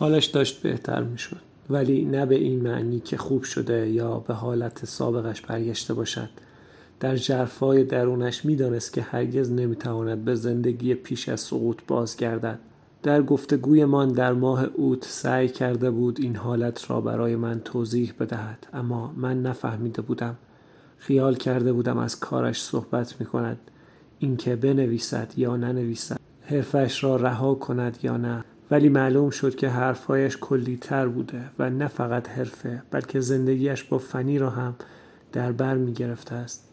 حالش داشت بهتر می‌شد. ولی نه به این معنی که خوب شده یا به حالت سابقش برگشته باشد. در جرفای درونش می‌دانست که هرگز نمی‌تواند به زندگی پیش از سقوط بازگردد. در گفتگویمان در ماه اوت سعی کرده بود این حالت را برای من توضیح بدهد اما من نفهمیده بودم. خیال کرده بودم از کارش صحبت می کند اینکه بنویسد یا ننویسد حرفش را رها کند یا نه. ولی معلوم شد که حرفهایش کلی تر بوده و نه فقط حرفه بلکه زندگیش با فنی را هم در بر می گرفته است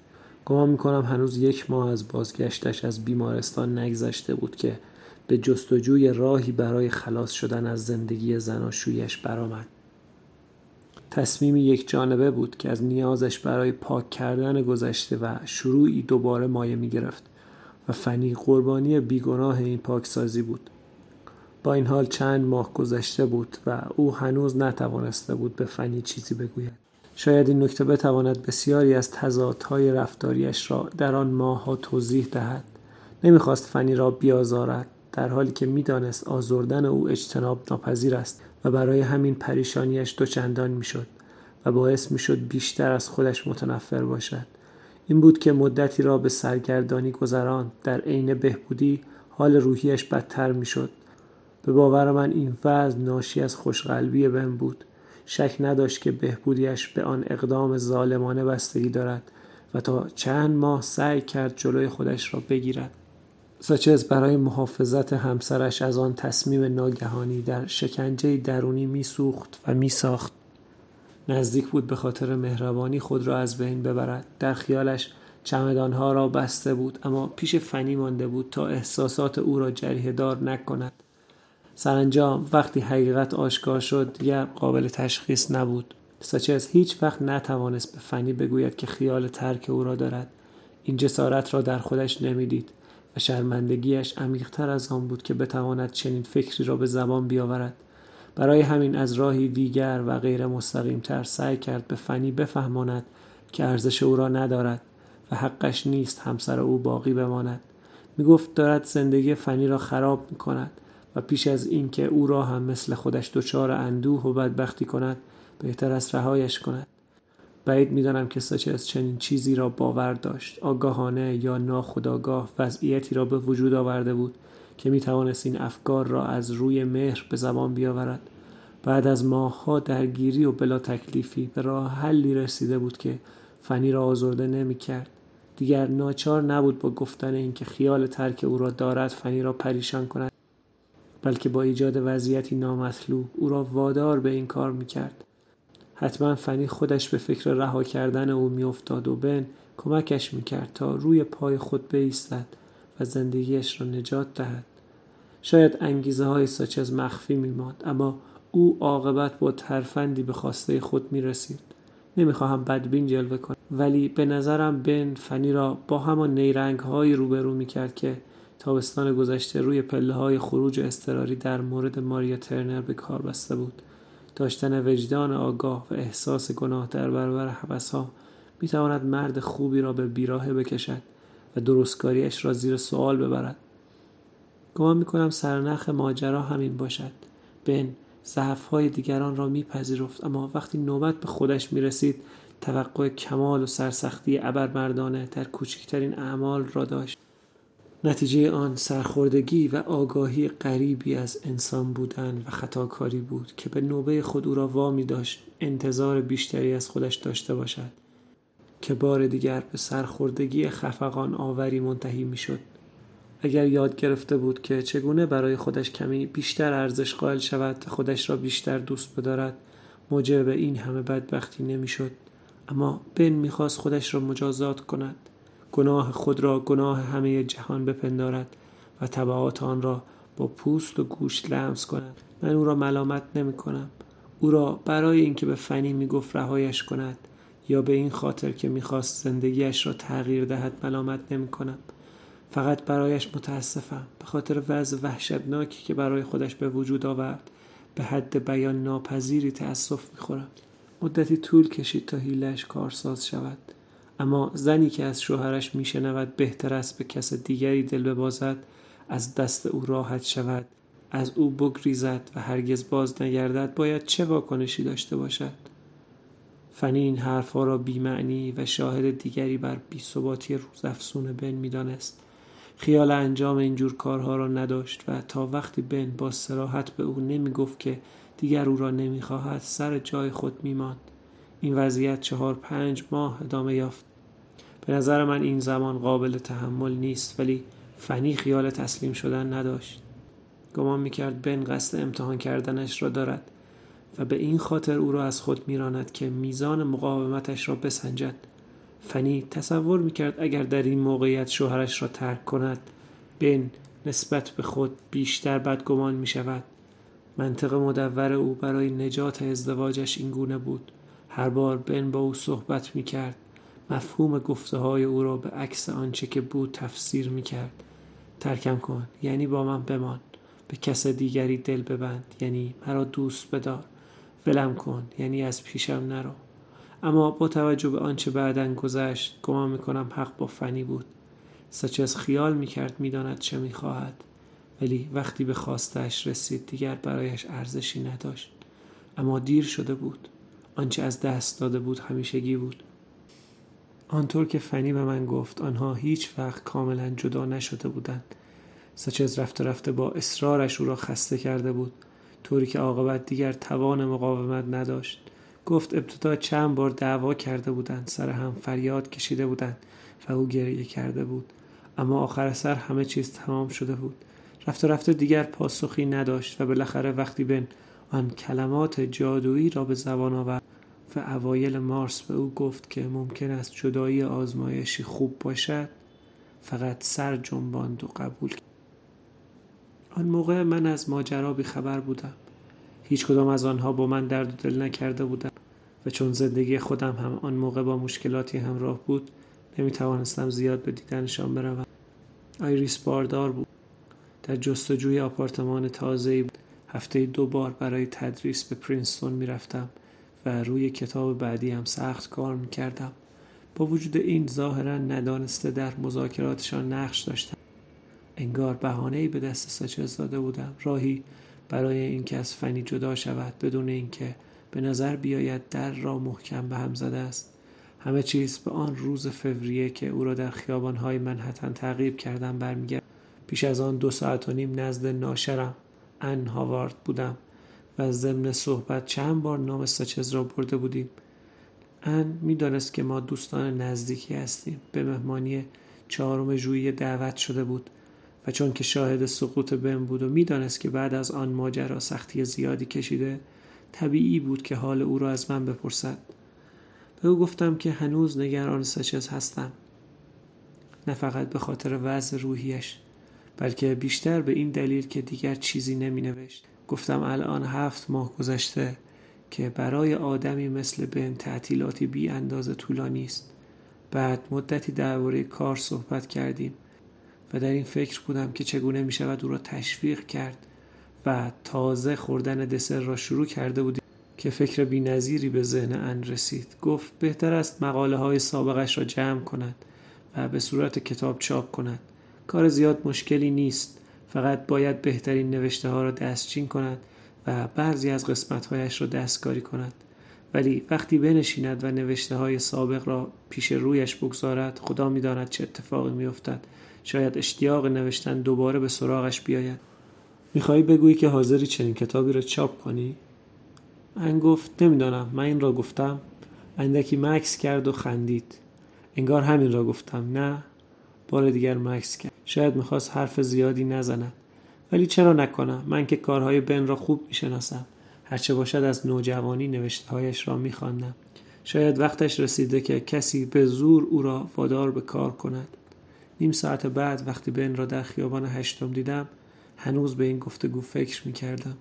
گمان می کنم هنوز یک ماه از بازگشتش از بیمارستان نگذشته بود که به جستجوی راهی برای خلاص شدن از زندگی زناشویش برآمد. تصمیمی یک جانبه بود که از نیازش برای پاک کردن گذشته و شروعی دوباره مایه می گرفت و فنی قربانی بیگناه این پاکسازی بود. با این حال چند ماه گذشته بود و او هنوز نتوانسته بود به فنی چیزی بگوید. شاید این نکته بتواند بسیاری از تضادهای رفتاریش را در آن ماهها توضیح دهد. نمی‌خواست فنی را بیازارد در حالی که می‌دانست آزردن او اجتناب ناپذیر است و برای همین پریشانیش دوچندان می‌شد و باعث می‌شد بیشتر از خودش متنفر باشد این بود که مدتی را به سرگردانی گذران در عین بهبودی حال روحیش بدتر می‌شد به باور من این وضع ناشی از خوشقلبی بن بود. شک نداشت که بهبودیش به آن اقدام ظالمانه بستگی دارد و تا چند ماه سعی کرد جلوی خودش را بگیرد. ساچز برای محافظت همسرش از آن تصمیم ناگهانی در شکنجه درونی میسوخت و میساخت. نزدیک بود به خاطر مهربانی خود را از بین ببرد. در خیالش چمدانها را بسته بود اما پیش فنی مانده بود تا احساسات او را جریه دار نکند. سرانجام وقتی حقیقت آشکار شد دیگر قابل تشخیص نبود. ساچز هیچ وقت نتوانست به فنی بگوید که خیال ترک او را دارد. این جسارت را در خودش نمی‌دید و شرمندگیش عمیقتر از آن بود که بتواند چنین فکری را به زبان بیاورد. برای همین از راهی دیگر و غیر مستقیم تر سعی کرد به فنی بفهماند که ارزش او را ندارد و حقش نیست همسر او باقی بماند. می گفت دارد زندگی فنی را خراب می کند و پیش از اینکه او را هم مثل خودش دچار اندوه و بدبختی کند بهتر است رهایش کند. بعید می‌دانم که از چنین چیزی را باور داشت. آگاهانه یا ناخداگاه وضعیتی را به وجود آورده بود که می توانست این افکار را از روی مهر به زبان بیاورد. بعد از ماهها درگیری و بلا تکلیفی به راه حلی رسیده بود که فنی را آزرده نمی کرد دیگر ناچار نبود با گفتن اینکه خیال ترک او را دارد فنی را پریشان کند. بلکه با ایجاد وضعیتی نامطلوب او را وادار به این کار می‌کرد. حتما فنی خودش به فکر رها کردن او میافتاد و بن کمکش می‌کرد تا روی پای خود بایستد و زندگیش را نجات دهد. شاید انگیزه های ساچز مخفی میماند اما او عاقبت با ترفندی به خواسته خود می‌رسید. نمی‌خواهم بدبین جلوه کنم ولی به نظرم بن فنی را با همان نیرنگ هایی روبرو می‌کرد که تابستان گذشته روی پله های خروج اضطراری در مورد ماریا ترنر به کار بسته بود. داشتن وجدان آگاه و احساس گناه در برابر ها می تواند مرد خوبی را به بیراهه بکشد و درستکاریش را زیر سوال ببرد. گمان می کنم سرنخ ماجرا همین باشد. بن های دیگران را میپذیرفت اما وقتی نوبت به خودش می رسید توقع کمال و سرسختی ابرمردانه در کوچکترین اعمال را داشت. نتیجه آن سرخوردگی و آگاهی غریبی از انسان بودن و خطاکاری بود که به نوبه خود او را وامی داشت انتظار بیشتری از خودش داشته باشد. که بار دیگر به سرخوردگی خفقان آوری منتهی می‌شد. اگر یاد گرفته بود که چگونه برای خودش کمی بیشتر ارزش قائل شود خودش را بیشتر دوست بدارد موجب این همه بدبختی نمی‌شد. اما بن می‌خواست خودش را مجازات کند. گناه خود را گناه همه جهان بپندارد و تبعات آن را با پوست و گوشت لمس کند. من او را ملامت نمی کنم. او را برای اینکه به فنی می‌گفت رهایش کند یا به این خاطر که می‌خواست زندگیش را تغییر دهد ملامت نمی کنم. فقط برایش متاسفم. به خاطر وضع وحشتناکی که برای خودش به وجود آورد به حد بیان ناپذیری تأسف می‌خورم مدتی طول کشید تا هیلش کارساز شود. اما زنی که از شوهرش میشنود بهتر است به کس دیگری دل ببازد از دست او راحت شود از او بگریزد و هرگز باز نگردد باید چه واکنشی داشته باشد؟ فنی این حرفها را بیمعنی و شاهد دیگری بر بیثباتی روزافزون بن می‌دانست. خیال انجام اینجور کارها را نداشت و تا وقتی بن با سراحت به او نمی گفت که دیگر او را نمی‌خواهد سر جای خود میماند. این وضعیت چهار پنج ماه ادامه یافت. به نظر من این زمان قابل تحمل نیست ولی فنی خیال تسلیم شدن نداشت. گمان می‌کرد بن قصد امتحان کردنش را دارد و به این خاطر او را از خود میراند که میزان مقاومتش را بسنجد. فنی تصور می‌کرد اگر در این موقعیت شوهرش را ترک کند بن نسبت به خود بیشتر بدگمان می شود منطق مدور او برای نجات ازدواجش این گونه بود. هر بار بن با او صحبت می کرد مفهوم گفته های او را به عکس آنچه که بود تفسیر می کرد ترکم کن یعنی با من بمان. به کس دیگری دل ببند یعنی مرا دوست بدار. ولم کن یعنی از پیشم نرو. اما با توجه به آنچه بعدا گذشت گمان می‌کنم حق با فنی بود. سچس خیال می‌کرد می‌داند چه می‌خواهد. ولی وقتی به خواستش رسید دیگر برایش ارزشی نداشت. اما دیر شده بود. آنچه از دست داده بود همیشگی بود. آنطور که فنی به من گفت آنها هیچ وقت کاملا جدا نشده بودند. سچز رفته رفته با اصرارش او را خسته کرده بود طوری که عاقبت دیگر توان مقاومت نداشت. گفت ابتدا چند بار دعوا کرده بودند سر هم فریاد کشیده بودند و او گریه کرده بود. اما آخر سر همه چیز تمام شده بود. رفته رفته دیگر پاسخی نداشت و بالاخره وقتی بن آن کلمات جادویی را به زبان آورد و اوایل مارس به او گفت که ممکن است جدایی آزمایشی خوب باشد فقط سر جنباند و قبول کرد. آن موقع من از ماجرا خبر بودم. هیچ کدام از آنها با من درد و دل نکرده بودم و چون زندگی خودم هم آن موقع با مشکلاتی همراه بود نمی توانستم زیاد به دیدنشان بروم. آیریس باردار بود. در جستجوی آپارتمان تازه بود. هفته دو بار برای تدریس به پرینستون می رفتم و روی کتاب بعدی هم سخت کار می کردم. با وجود این ظاهرا ندانسته در مذاکراتشان نقش داشتم. انگار بهانه‌ای به دست ساچز داده بودم. راهی برای اینکه از فنی جدا شود بدون اینکه به نظر بیاید در را محکم به هم زده است. همه چیز به آن روز فوریه که او را در خیابانهای منحتن تعقیب کردم برمیگرد. پیش از آن دو ساعت و نیم نزد ناشرم ان هاوارد بودم و ضمن صحبت چند بار نام ساچز را برده بودیم. ان می‌دانست که ما دوستان نزدیکی هستیم. به مهمانی چهارم ژوئیه دعوت شده بود و چون که شاهد سقوط بن بود و می‌دانست که بعد از آن ماجرا سختی زیادی کشیده طبیعی بود که حال او را از من بپرسد. به او گفتم که هنوز نگران ساچز هستم نه فقط به خاطر وضع روحیش. بلکه بیشتر به این دلیل که دیگر چیزی نمی نوشت گفتم الان هفت ماه گذشته که برای آدمی مثل بن تعطیلاتی بی اندازه طولانی است. بعد مدتی درباره کار صحبت کردیم و در این فکر بودم که چگونه می شود او را تشویق کرد و تازه خوردن دسر را شروع کرده بودیم که فکر بینظیری به ذهن ان رسید. گفت بهتر است مقاله های سابقش را جمع کند و به صورت کتاب چاپ کند. کار زیاد مشکلی نیست. فقط باید بهترین نوشته ها را دستچین کند و بعضی از قسمت هایش را دستکاری کند. ولی وقتی بنشیند و نوشته های سابق را پیش رویش بگذارد خدا می‌داند چه اتفاقی میافتد. شاید اشتیاق نوشتن دوباره به سراغش بیاید. می‌خواهی بگویی که حاضری چنین کتابی را چاپ کنی؟ من گفت نمی‌دانم. من این را گفتم. اندکی مکس کرد و خندید. انگار همین را گفتم. نه؟ بار دیگر مکس کرد. شاید می‌خواست حرف زیادی نزند. ولی چرا نکنم؟ من که کارهای بن را خوب می‌شناسم. هرچه باشد از نوجوانی نوشته هایش را میخواندم. شاید وقتش رسیده که کسی به زور او را وادار به کار کند. نیم ساعت بعد وقتی بن را در خیابان هشتم دیدم هنوز به این گفتگو فکر می‌کردم.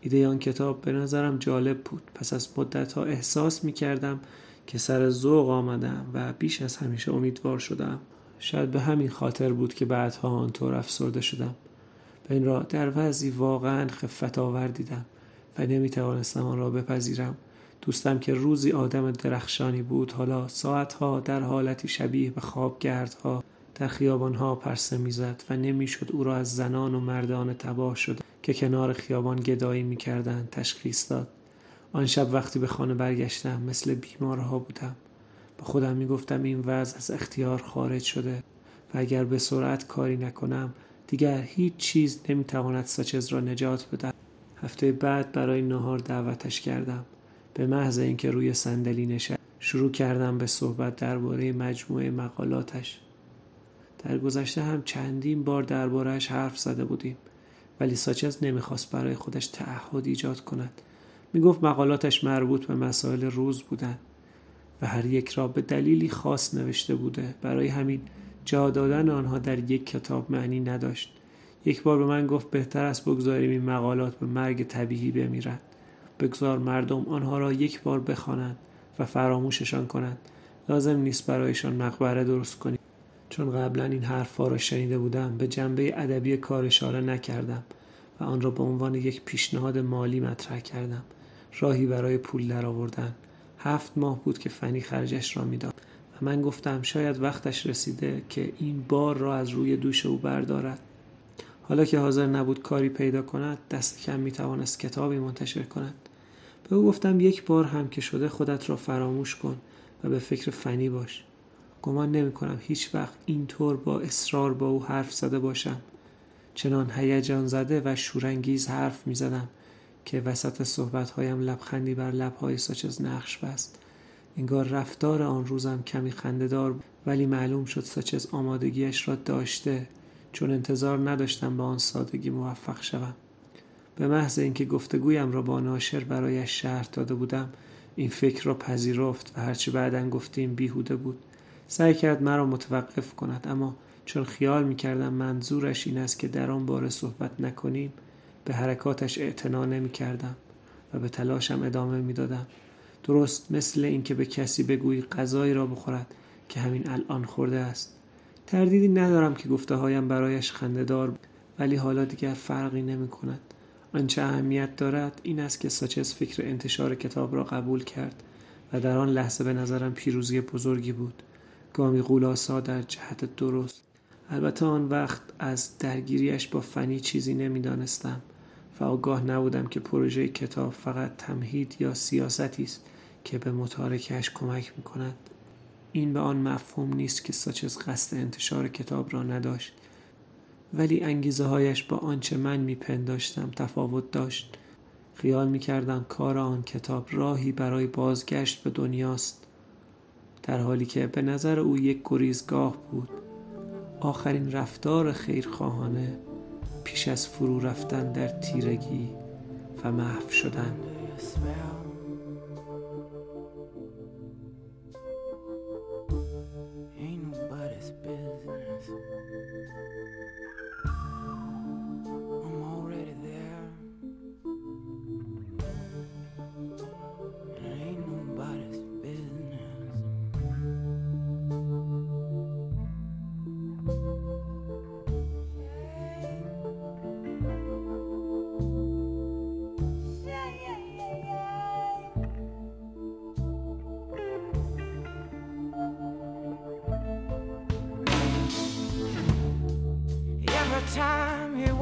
ایده آن کتاب به نظرم جالب بود. پس از مدت ها احساس می‌کردم که سر ذوق آمدم و بیش از همیشه امیدوار شدم. شاید به همین خاطر بود که بعدها آنطور افسرده شدم. این را در وضعی واقعا خفت آور دیدم و نمی توانستم آن را بپذیرم. دوستم که روزی آدم درخشانی بود حالا ساعتها در حالتی شبیه به خوابگردها در خیابانها پرسه می‌زد و نمی‌شد او را از زنان و مردان تباه شده که کنار خیابان گدایی می‌کردند تشخیص داد. آن شب وقتی به خانه برگشتم مثل بیمارها بودم. با خودم می‌گفتم این وضع از اختیار خارج شده و اگر به سرعت کاری نکنم دیگر هیچ چیز نمی‌تواند ساچز را نجات بده هفته بعد برای نهار دعوتش کردم. به محض اینکه روی صندلی نشست شروع کردم به صحبت درباره مجموعه مقالاتش. در گذشته هم چندین بار دربارهش حرف زده بودیم ولی ساچز نمی‌خواست برای خودش تعهد ایجاد کند. می‌گفت مقالاتش مربوط به مسائل روز بودند. و هر یک را به دلیلی خاص نوشته بوده. برای همین جا دادن آنها در یک کتاب معنی نداشت. یک بار به من گفت بهتر است بگذاریم این مقالات به مرگ طبیعی بمیرند. بگذار مردم آنها را یک بار بخوانند و فراموششان کنند. لازم نیست برایشان مقبره درست کنیم. چون قبلا این حرفها را شنیده بودم به جنبه ادبی کار اشاره نکردم و آن را به عنوان یک پیشنهاد مالی مطرح کردم. راهی برای پول درآوردن. هفت ماه بود که فنی خرجش را می‌داد. و من گفتم شاید وقتش رسیده که این بار را از روی دوش او بردارد. حالا که حاضر نبود کاری پیدا کند دست کم می توانست کتابی منتشر کند. به او گفتم یک بار هم که شده خودت را فراموش کن و به فکر فنی باش. گمان نمی کنم هیچ وقت اینطور با اصرار با او حرف زده باشم. چنان هیجان زده و شورانگیز حرف می زدم که وسط صحبتهایم لبخندی بر لبهای ساچز نقش بست. انگار رفتار آن روزم کمی خندهدار ولی معلوم شد ساچز آمادگیش را داشته چون انتظار نداشتم به آن سادگی موفق شوم. به محض اینکه گفتگویم را با ناشر برایش شهر داده بودم این فکر را پذیرفت و هرچه بعدا گفتیم بیهوده بود. سعی کرد مرا متوقف کند اما چون خیال می‌کردم منظورش این است که در آن باره صحبت نکنیم به حرکاتش اعتنا نمی کردم و به تلاشم ادامه می دادم. درست مثل اینکه به کسی بگویی غذایی را بخورد که همین الان خورده است. تردیدی ندارم که گفته هایم برایش خندهدار ولی حالا دیگر فرقی نمی کند آنچه اهمیت دارد این است که ساچز فکر انتشار کتاب را قبول کرد و در آن لحظه به نظرم پیروزی بزرگی بود. گامی غولاسا در جهت درست. البته آن وقت از درگیریش با فنی چیزی نمی‌دانستم. آگاه نبودم که پروژه کتاب فقط تمهید یا سیاستی است که به متارکش کمک می کند. این به آن مفهوم نیست که ساچز قصد انتشار کتاب را نداشت ولی انگیزه هایش با آنچه من میپنداشتم تفاوت داشت خیال می کردم کار آن کتاب راهی برای بازگشت به دنیاست در حالی که به نظر او یک گریزگاه بود آخرین رفتار خیرخواهانه پیش از فرو رفتن در تیرگی و محو شدن.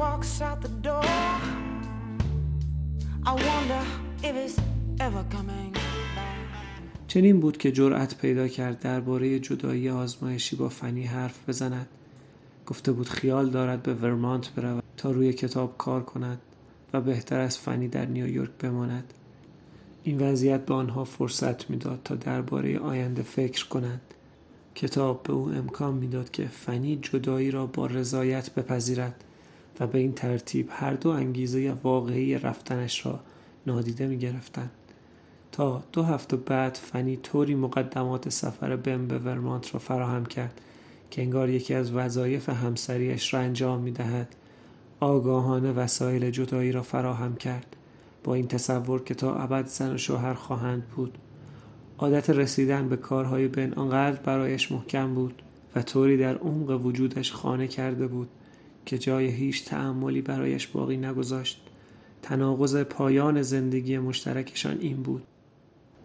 Walks out the door. I wonder if it's ever coming چنین بود که جرأت پیدا کرد درباره جدایی آزمایشی با فنی حرف بزند. گفته بود خیال دارد به ورمانت برود تا روی کتاب کار کند و بهتر از فنی در نیویورک بماند. این وضعیت به آنها فرصت می‌داد تا درباره آینده فکر کنند. کتاب به او امکان می‌داد که فنی جدایی را با رضایت بپذیرد. و به این ترتیب هر دو انگیزه واقعی رفتنش را نادیده می گرفتن. تا دو هفته بعد فنی طوری مقدمات سفر بم به ورمانت را فراهم کرد که انگار یکی از وظایف همسریش را انجام می دهد آگاهانه وسایل جدایی را فراهم کرد با این تصور که تا ابد زن و شوهر خواهند بود عادت رسیدن به کارهای بن آنقدر برایش محکم بود و طوری در عمق وجودش خانه کرده بود که جای هیچ تعملی برایش باقی نگذاشت. تناقض پایان زندگی مشترکشان این بود.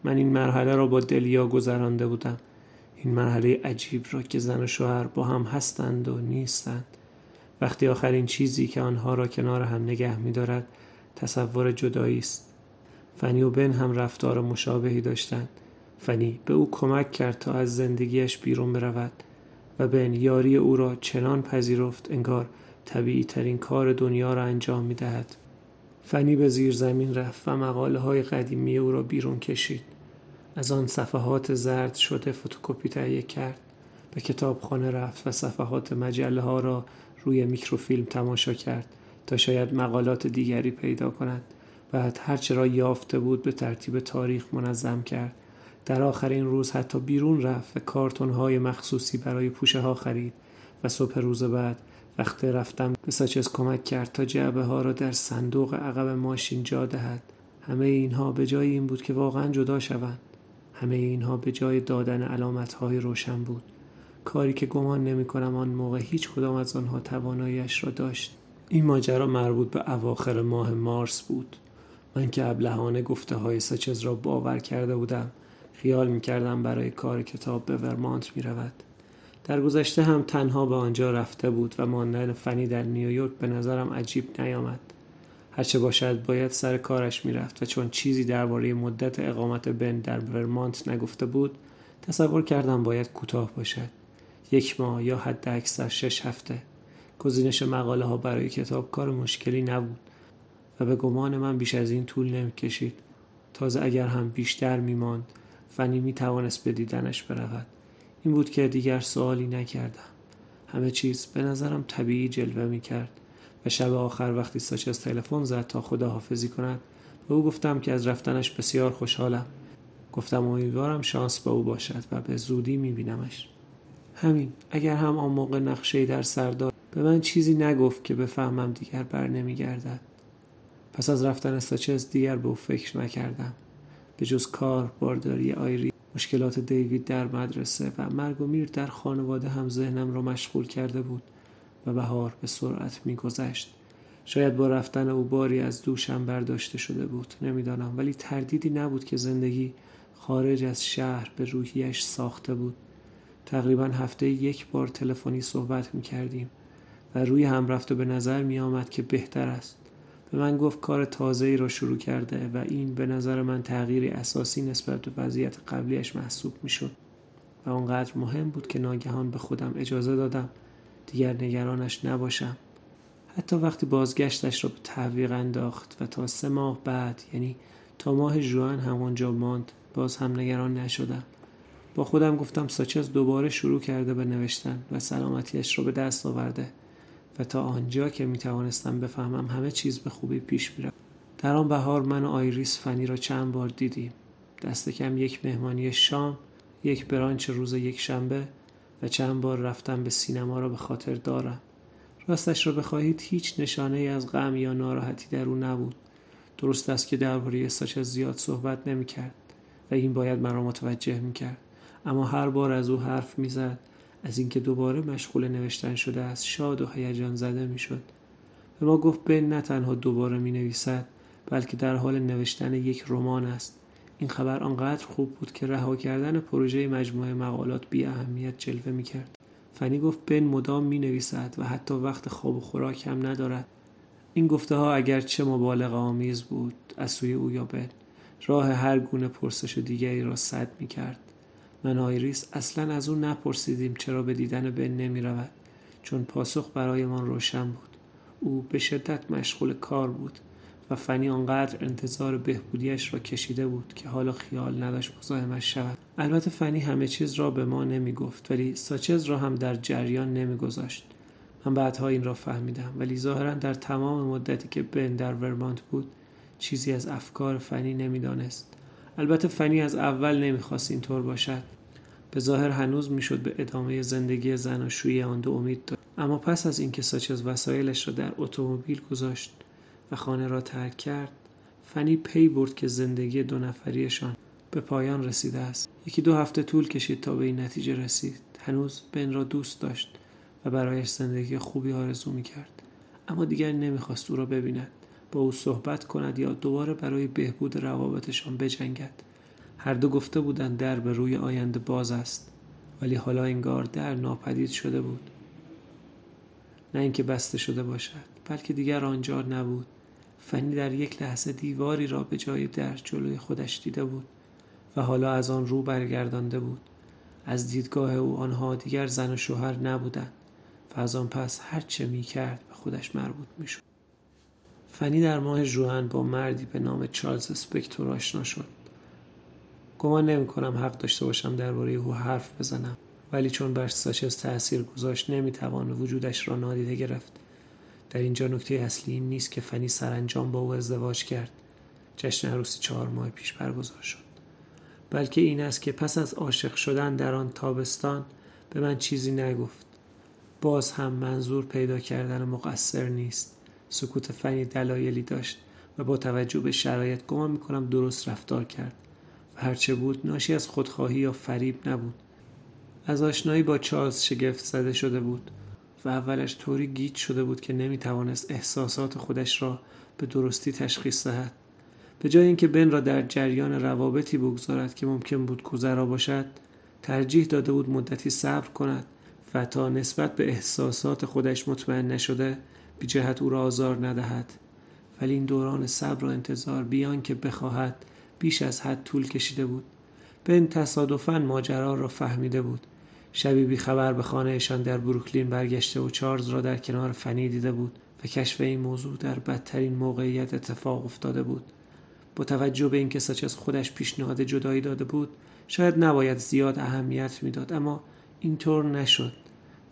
من این مرحله را با دلیا گذرانده بودم. این مرحله عجیب را که زن و شوهر با هم هستند و نیستند. وقتی آخرین چیزی که آنها را کنار هم نگه می‌دارد تصور جدایی است. فنی و بن هم رفتار مشابهی داشتند. فنی به او کمک کرد تا از زندگیش بیرون برود. و بن یاری او را چنان پذیرفت انگار طبیعی ترین کار دنیا را انجام می دهد. فنی به زیر زمین رفت و مقاله های قدیمی او را بیرون کشید. از آن صفحات زرد شده فتوکپی تهیه کرد. به کتابخانه رفت و صفحات مجله ها را روی میکروفیلم تماشا کرد تا شاید مقالات دیگری پیدا کند. بعد هرچه را یافته بود به ترتیب تاریخ منظم کرد. در آخرین روز حتی بیرون رفت و کارتون های مخصوصی برای پوشه ها خرید و صبح روز بعد وقتی رفتم به ساچز کمک کرد تا جعبه ها را در صندوق عقب ماشین جا دهد. همه اینها به جای این بود که واقعا جدا شوند. همه اینها به جای دادن علامت های روشن بود. کاری که گمان نمی کنم آن موقع هیچ کدام از آنها تواناییش را داشت. این ماجرا مربوط به اواخر ماه مارس بود. من که ابلهانه گفته های ساچز را باور کرده بودم خیال می کردم برای کار کتاب به ورمانت می رود در گذشته هم تنها به آنجا رفته بود و ماندن فنی در نیویورک به نظرم عجیب نیامد. هرچه باشد باید سر کارش می‌رفت و چون چیزی درباره مدت اقامت بن در ورمانت نگفته بود تصور کردم باید کوتاه باشد. یک ماه یا حد اکثر شش هفته. گزینش مقاله ها برای کتاب کار مشکلی نبود و به گمان من بیش از این طول نمی‌کشید. تازه اگر هم بیشتر میماند فنی می توانست به دیدنش برود. این بود که دیگر سوالی نکردم. همه چیز به نظرم طبیعی جلوه می کرد و شب آخر وقتی ساچز تلفن زد تا خداحافظی کند به او گفتم که از رفتنش بسیار خوشحالم. گفتم امیدوارم شانس با او باشد و به زودی می بینمش همین اگر هم آن موقع نقشه در سر داد به من چیزی نگفت که بفهمم دیگر بر نمی گردد. پس از رفتن ساچز دیگر به او فکر نکردم. به جز کار بارداری آیری مشکلات دیوید در مدرسه و مرگ و میر در خانواده هم ذهنم را مشغول کرده بود و بهار به سرعت میگذشت. شاید با رفتن او باری از دوشم برداشته شده بود نمی‌دانم ولی تردیدی نبود که زندگی خارج از شهر به روحیش ساخته بود. تقریبا هفته یک بار تلفنی صحبت می کردیم و روی هم رفته به نظر می آمد که بهتر است. به من گفت کار تازه ای را شروع کرده و این به نظر من تغییری اساسی نسبت به وضعیت قبلیش محسوب می شد و آنقدر مهم بود که ناگهان به خودم اجازه دادم دیگر نگرانش نباشم. حتی وقتی بازگشتش را به تعویق انداخت و تا سه ماه بعد یعنی تا ماه جوان همانجا ماند باز هم نگران نشدم. با خودم گفتم ساچز دوباره شروع کرده به نوشتن و سلامتیش را به دست آورده. و تا آنجا که می توانستم بفهمم همه چیز به خوبی پیش می در آن بهار من و آیریس فنی را چند بار دیدیم. دست کم یک مهمانی شام یک برانچ روز یک شنبه و چند بار رفتم به سینما را به خاطر دارم. راستش را بخواهید هیچ نشانه ای از غم یا ناراحتی در او نبود. درست است که درباره ساچ زیاد صحبت نمی کرد و این باید مرا متوجه می کرد اما هر بار از او حرف می‌زد از اینکه دوباره مشغول نوشتن شده است شاد و هیجان زده می‌شد به ما گفت بن نه تنها دوباره می نویسد بلکه در حال نوشتن یک رمان است این خبر آنقدر خوب بود که رها کردن پروژه مجموعه مقالات بی اهمیت جلوه می کرد. فنی گفت بن مدام می نویسد و حتی وقت خواب و خوراک هم ندارد. این گفته ها اگر چه مبالغ آمیز بود از سوی او یا بن راه هر گونه پرسش دیگری را صد می کرد. من آیریس اصلا از او نپرسیدیم چرا به دیدن بن نمی رود چون پاسخ برایمان روشن بود. او به شدت مشغول کار بود و فنی آنقدر انتظار بهبودیش را کشیده بود که حالا خیال نداشت مزاحمش شود. البته فنی همه چیز را به ما نمی گفت ولی ساچز را هم در جریان نمی گذاشت من بعدها این را فهمیدم ولی ظاهرا در تمام مدتی که بن در ورمانت بود چیزی از افکار فنی نمی‌دانست. البته فنی از اول نمی‌خواست اینطور باشد. به ظاهر هنوز می‌شد به ادامه زندگی زناشویی آن دو امید داشت اما پس از اینکه ساچز وسایلش را در اتومبیل گذاشت و خانه را ترک کرد فنی پی برد که زندگی دو نفریشان به پایان رسیده است. یکی دو هفته طول کشید تا به این نتیجه رسید. هنوز بن را دوست داشت و برایش زندگی خوبی آرزو می کرد اما دیگر نمی‌خواست او را ببیند. با او صحبت کند یا دوباره برای بهبود روابطشان بجنگد. هر دو گفته بودند در به روی آینده باز است. ولی حالا انگار در ناپدید شده بود. نه اینکه بسته شده باشد بلکه دیگر آنجا نبود. فنی در یک لحظه دیواری را به جای در جلوی خودش دیده بود و حالا از آن رو برگردانده بود. از دیدگاه او آنها دیگر زن و شوهر نبودند و از آن پس هر چه می کرد به خودش مربوط می شد. فنی در ماه جوان با مردی به نام چارلز اسپکتور آشنا شد. گمان نمی کنم حق داشته باشم درباره او حرف بزنم ولی چون بر ساچز تاثیر گذاشت نمی‌توان وجودش را نادیده گرفت. در اینجا نکته اصلی این نیست که فنی سرانجام با او ازدواج کرد. جشن عروسی چهار ماه پیش برگزار شد. بلکه این است که پس از عاشق شدن در آن تابستان به من چیزی نگفت. باز هم منظور پیدا کردن مقصر نیست. سکوت فنی دلایلی داشت و با توجه به شرایط گمان می‌کنم درست رفتار کرد و هرچه بود ناشی از خودخواهی یا فریب نبود. از آشنایی با چارلز شگفت زده شده بود و اولش طوری گیج شده بود که نمی‌توانست احساسات خودش را به درستی تشخیص دهد. به جای اینکه بن را در جریان روابطی بگذارد که ممکن بود گذرا باشد ترجیح داده بود مدتی صبر کند و تا نسبت به احساسات خودش مطمئن نشده بی جهت او را آزار ندهد. ولی این دوران صبر و انتظار بیان که بخواهد بیش از حد طول کشیده بود. بن تصادفا ماجرا را فهمیده بود. شبی بی خبر به خانهشان در بروکلین برگشته و چارلز را در کنار فنی دیده بود و کشف این موضوع در بدترین موقعیت اتفاق افتاده بود. با توجه به اینکه ساچز خودش پیشنهاد جدایی داده بود شاید نباید زیاد اهمیت می‌داد اما اینطور نشد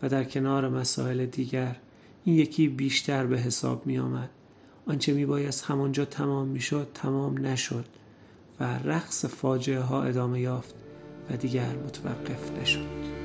و در کنار مسائل دیگر این یکی بیشتر به حساب می آمد آنچه می بایست همانجا تمام می شد تمام نشد و رقص فاجعه ها ادامه یافت و دیگر متوقف نشد.